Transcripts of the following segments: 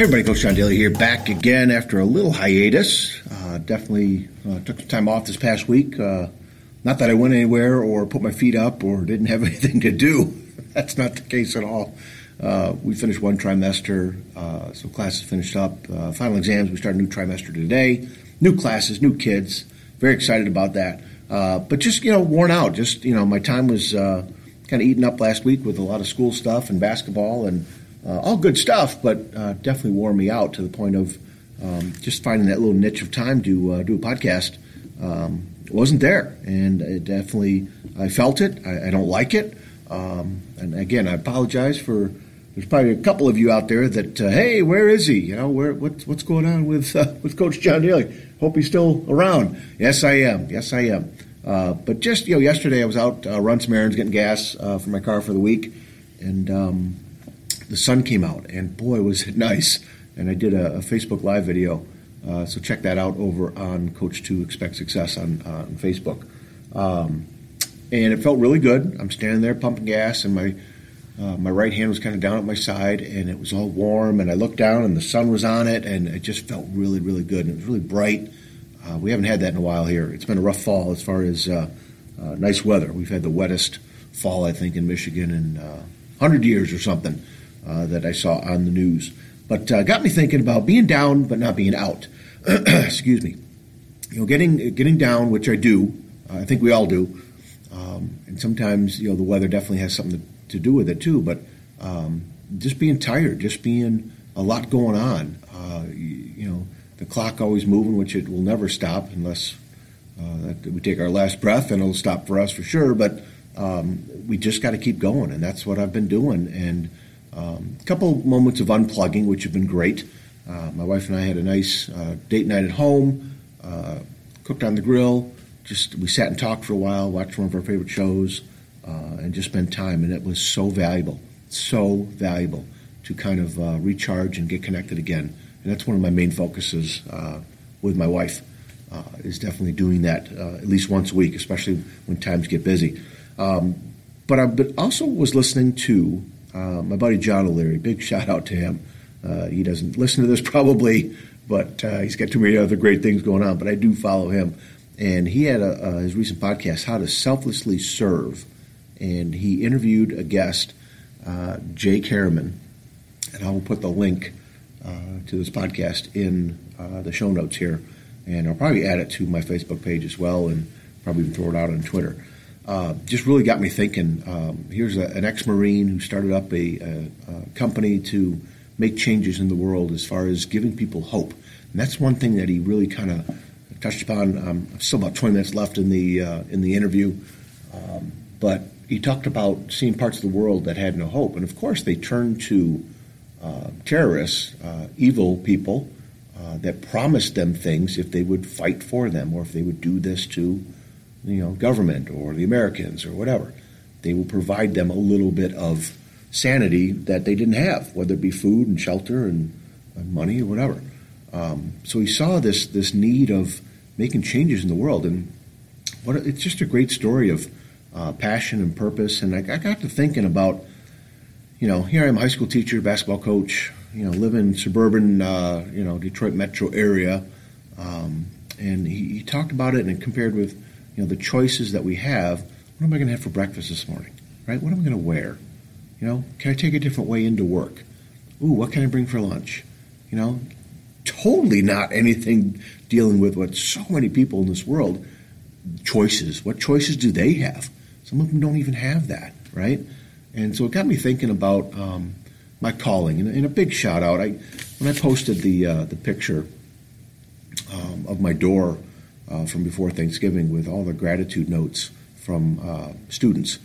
Hey everybody, Coach John Daly here, back again after a little hiatus. Uh, definitely uh, took some time off this past week. Uh, not that I went anywhere or put my feet up or didn't have anything to do. That's not the case at all. Uh, we finished one trimester, uh, so classes finished up. Uh, final exams, we start a new trimester today. New classes, new kids. Very excited about that. but just, you know, worn out. Just, you know, my time was kind of eaten up last week with a lot of school stuff and basketball and uh, all good stuff, but uh, definitely wore me out to the point of um, just finding that little niche of time to uh, do a podcast. Um, wasn't there, and it definitely I felt it. I, I don't like it, um, and again, I apologize for. There's probably a couple of you out there that, uh, hey, where is he? You know, where what's what's going on with uh, with Coach John Daly? Hope he's still around. Yes, I am. Yes, I am. Uh, but just you know, yesterday I was out uh, run some errands, getting gas for my car for the week, and um, the sun came out, and boy, was it nice. And I did a, a Facebook Live video, uh, so check that out over on Coach to Expect Success on, uh, on Facebook. Um, and it felt really good. I'm standing there pumping gas, and my uh, my right hand was kind of down at my side, and it was all warm. And I looked down, and the sun was on it, and it just felt really, really good. And it was really bright. Uh, we haven't had that in a while here. It's been a rough fall as far as uh, uh, nice weather. We've had the wettest fall, I think, in Michigan in 100 years or something. Uh, that I saw on the news. But uh, got me thinking about being down but not being out. Excuse me. You know, getting getting down, which I do. Uh, I think we all do. Um, and sometimes, you know, the weather definitely has something to, do with it too. But um, just being tired, just being a lot going on. Uh, you, you, know, the clock always moving, which it will never stop unless uh, we take our last breath, and it'll stop for us for sure. But um, we just got to keep going, and that's what I've been doing. And um, a couple moments of unplugging, which have been great. Uh, my wife and I had a nice uh, date night at home, uh, cooked on the grill. Just we sat and talked for a while, watched one of our favorite shows, uh, and just spent time. And it was so valuable, so valuable to kind of uh, recharge and get connected again. And that's one of my main focuses uh, with my wife. is definitely doing that at least once a week, especially when times get busy. Um, but I but also was listening to uh, my buddy John O'Leary, big shout out to him. Uh, he doesn't listen to this probably, but uh, he's got too many other great things going on. But I do follow him, and he had a, his recent podcast, "How to Selflessly Serve," and he interviewed a guest, uh, Jake Harriman, and I will put the link uh, to this podcast in uh, the show notes here, and I'll probably add it to my Facebook page as well, and probably even throw it out on Twitter uh, just really got me thinking. Um, here's a, an ex-marine who started up a, a, a, company to make changes in the world as far as giving people hope, and that's one thing that he really kind of touched upon. Um, still about 20 minutes left in the uh, in the interview, um, but he talked about seeing parts of the world that had no hope, and of course they turned to uh, terrorists, uh, evil people. Uh, that promised them things if they would fight for them or if they would do this to you know, government or the Americans or whatever. They will provide them a little bit of sanity that they didn't have, whether it be food and shelter and, and money or whatever. Um, so he saw this this need of making changes in the world, and what it's just a great story of uh, passion and purpose. And I, I, got to thinking about, you know, here I am, high school teacher, basketball coach, you know, live in suburban, uh, you know, Detroit metro area, um, and he, he talked about it and compared with you know, the choices that we have. What am I going to have for breakfast this morning? Right? What am I going to wear? You know, can I take a different way into work? Ooh, what can I bring for lunch? You know, totally not anything dealing with what so many people in this world choices. What choices do they have? Some of them don't even have that, right? And so it got me thinking about um, my calling. And, and, a big shout out. I when I posted the uh, the picture um, of my door uh, from before Thanksgiving with all the gratitude notes from uh, students.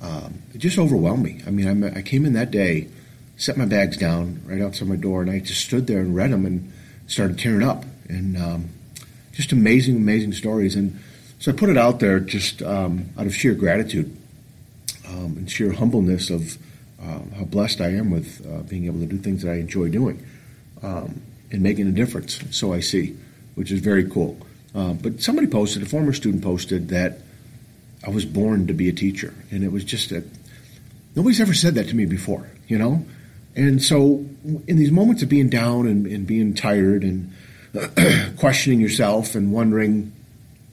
Um, it just overwhelmed me. I mean, I, I, came in that day, set my bags down right outside my door, and I just stood there and read them and started tearing up. And um, just amazing, amazing stories. And so I put it out there just um, out of sheer gratitude um, and sheer humbleness of uh, how blessed I am with uh, being able to do things that I enjoy doing um, and making a difference. So I see, which is very cool. Uh, but somebody posted, a former student posted that I was born to be a teacher, and it was just a nobody's ever said that to me before. You know, And so, in these moments of being down and, and being tired and questioning yourself and wondering,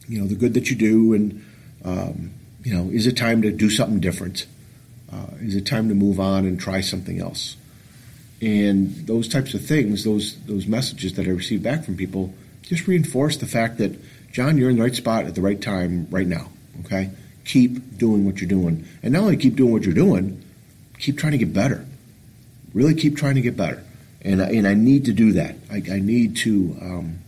you know, the good that you do, and um, you know, is it time to do something different? Uh, is it time to move on and try something else? And those types of things, those those messages that I receive back from people, just reinforce the fact that John, you're in the right spot at the right time right now. Okay, keep doing what you're doing, and not only keep doing what you're doing, keep trying to get better. Really, keep trying to get better. And I, and I need to do that. I, I need to, um,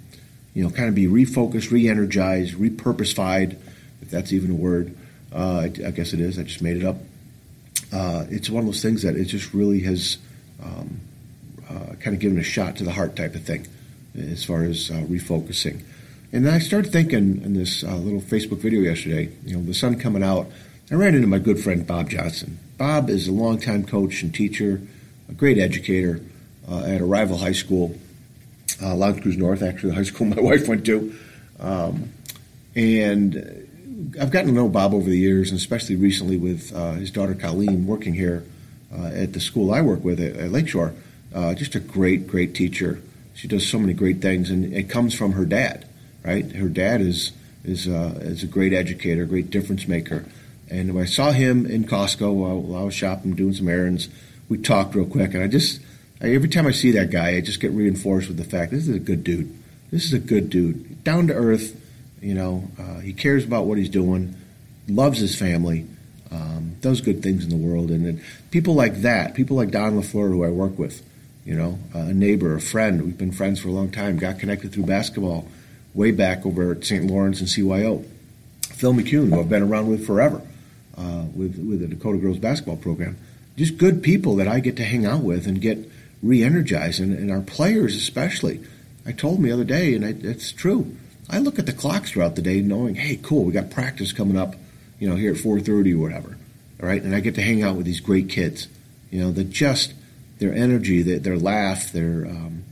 you know, kind of be refocused, re-energized, repurposified, if that's even a word. Uh, I, I, guess it is. I just made it up. Uh, it's one of those things that it just really has um, uh, kind of given a shot to the heart type of thing as far as uh, refocusing. And I started thinking in this uh, little Facebook video yesterday, you know, the sun coming out, I ran into my good friend Bob Johnson. Bob is a longtime coach and teacher, a great educator uh, at a rival high school, uh, L'Anse Creuse North, actually, the high school my wife went to. Um, and I've gotten to know Bob over the years, and especially recently with uh, his daughter Colleen working here uh, at the school I work with at, at Lakeshore. Uh, just a great, great teacher. She does so many great things, and it comes from her dad, right? Her dad is is uh, is a great educator, a great difference maker. And when I saw him in Costco while I was shopping, doing some errands, we talked real quick, and I just I, every time I see that guy, I just get reinforced with the fact this is a good dude. This is a good dude, down to earth. You know, uh, he cares about what he's doing, loves his family, um, does good things in the world, and, and, people like that, people like Don LaFleur, who I work with, you know, a neighbor, a friend. We've been friends for a long time. Got connected through basketball way back over at St. Lawrence and CYO. Phil McCune, who I've been around with forever, uh, with with the Dakota Girls basketball program. Just good people that I get to hang out with and get re-energized, and, and our players especially. I told them the other day, and I, it's true. I look at the clocks throughout the day, knowing, hey, cool, we got practice coming up, you know, here at 4:30 or whatever. All right, and I get to hang out with these great kids, you know, that just their energy, their, their laugh, their um,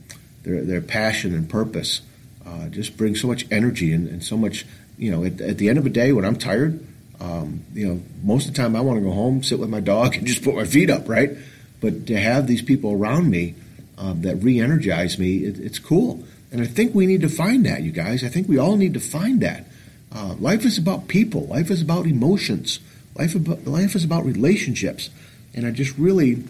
their their passion and purpose uh, just brings so much energy and, and so much. You know, at, at, the end of the day, when I'm tired, um, you know, most of the time I want to go home, sit with my dog, and just put my feet up, right? But to have these people around me um, that re-energize me, it, it's cool. And I think we need to find that, you guys. I think we all need to find that. Uh, life is about people. Life is about emotions. Life, about, life is about relationships. And I just really,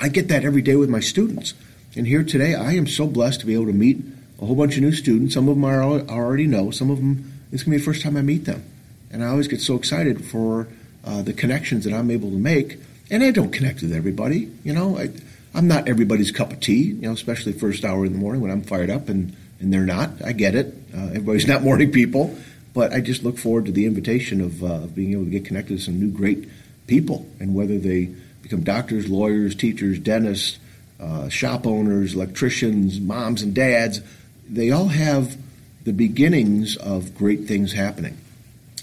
I get that every day with my students. And here today, I am so blessed to be able to meet a whole bunch of new students. Some of them I already know. Some of them, it's going to be the first time I meet them. And I always get so excited for uh, the connections that I'm able to make and I don't connect with everybody. You know, I, I'm not everybody's cup of tea. You know, especially first hour in the morning when I'm fired up and and they're not. I get it. Uh, everybody's not morning people, but I just look forward to the invitation of, uh, being able to get connected to some new great people, and whether they become doctors, lawyers, teachers, dentists, uh, shop owners, electricians, moms and dads, they all have the beginnings of great things happening,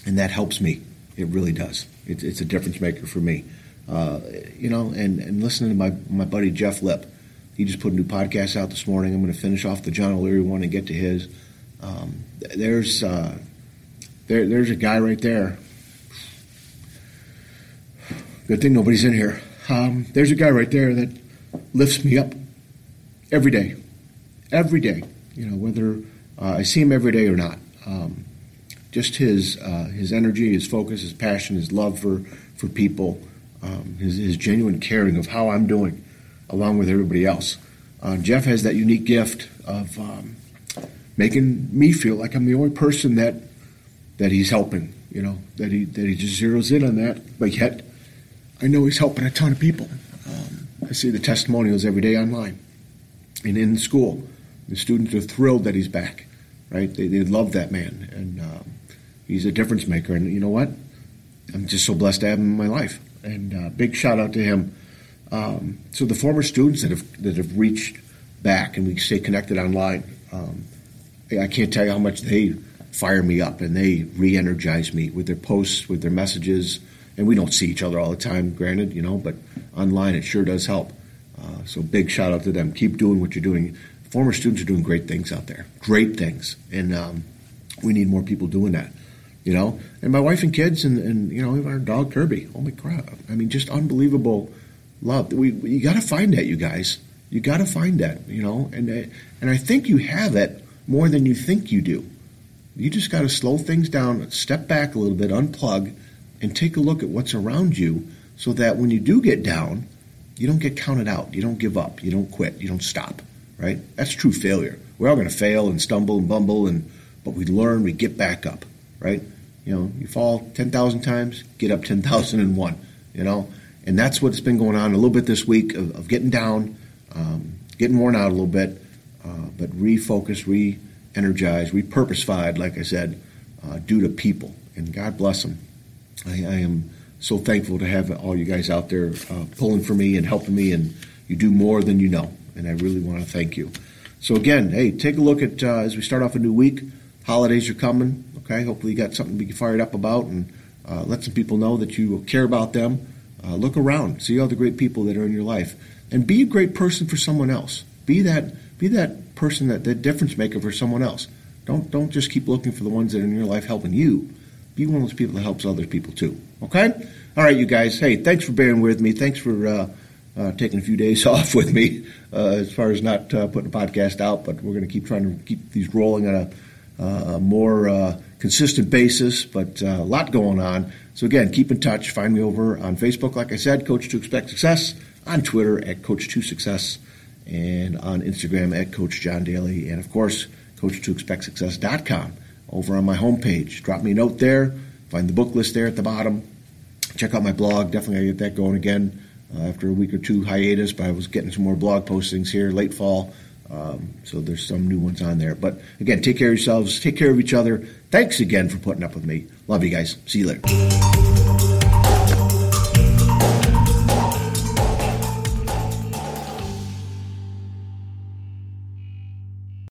and that helps me. It really does. It's, it's a difference maker for me. Uh, you know, and, and listening to my, my buddy Jeff Lip. He just put a new podcast out this morning. I'm going to finish off the John O'Leary one and get to his. Um, there's uh, there, there's a guy right there. Good thing nobody's in here. Um, there's a guy right there that lifts me up every day, every day. You know, whether uh, I see him every day or not. Um, just his uh, his energy, his focus, his passion, his love for for people um, his, his, genuine caring of how I'm doing, along with everybody else. Uh, Jeff has that unique gift of um, making me feel like I'm the only person that that he's helping. You know that he that he just zeroes in on that, but yet I know he's helping a ton of people. Um, I see the testimonials every day online and in school. The students are thrilled that he's back. Right? They, they love that man, and um, he's a difference maker. And you know what? I'm just so blessed to have him in my life and uh, big shout out to him. Um, so the former students that have that have reached back and we stay connected online, um, I can't tell you how much they fire me up and they re-energize me with their posts, with their messages. And we don't see each other all the time, granted, you know, but online it sure does help. Uh, so big shout out to them. Keep doing what you're doing. Former students are doing great things out there, great things, and um, we need more people doing that you know. And my wife and kids, and, and you know, even our dog Kirby. Holy crap! I mean, just unbelievable love. We, you got to find that, you guys. You got to find that, you know, and and I think you have it more than you think you do. You just got to slow things down, step back a little bit, unplug, and take a look at what's around you, so that when you do get down, you don't get counted out. You don't give up. You don't quit. You don't stop. Right? That's true failure. We're all going to fail and stumble and bumble, and but we learn. We get back up. Right? You know, you fall ten thousand times, get up ten thousand and one. You know, and that's what's been going on a little bit this week of, of getting down, um, getting worn out a little bit, uh, but refocus, re-energized, repurposified, like I said, uh, due to people. And God bless them. I, I, am so thankful to have all you guys out there uh, pulling for me and helping me, and you do more than you know. And I really want to thank you. So again, hey, take a look at uh, as we start off a new week. Holidays are coming. Okay, hopefully you got something to be fired up about, and uh, let some people know that you care about them uh, look around, see all the great people that are in your life, and be a great person for someone else. Be that be that person that that difference maker for someone else. Don't don't just keep looking for the ones that are in your life helping you. Be one of those people that helps other people too. Okay. All right, you guys. Hey, thanks for bearing with me. Thanks for uh, uh, taking a few days off with me uh, as far as not uh, putting a podcast out. But we're going to keep trying to keep these rolling on a, uh, a more uh, consistent basis. But a lot going on. So again, keep in touch. Find me over on Facebook, like I said, Coach to Expect Success, on Twitter at Coach to Success, and on Instagram at Coach John Daly, and of course, Coach to Expect Success.com over on my homepage. Drop me a note there. Find the book list there at the bottom. Check out my blog. Definitely gotta get that going again uh, after a week or two hiatus, but I was getting some more blog postings here late fall. Um, so there's some new ones on there. But again, take care of yourselves, take care of each other. Thanks again for putting up with me. Love you guys. See you later.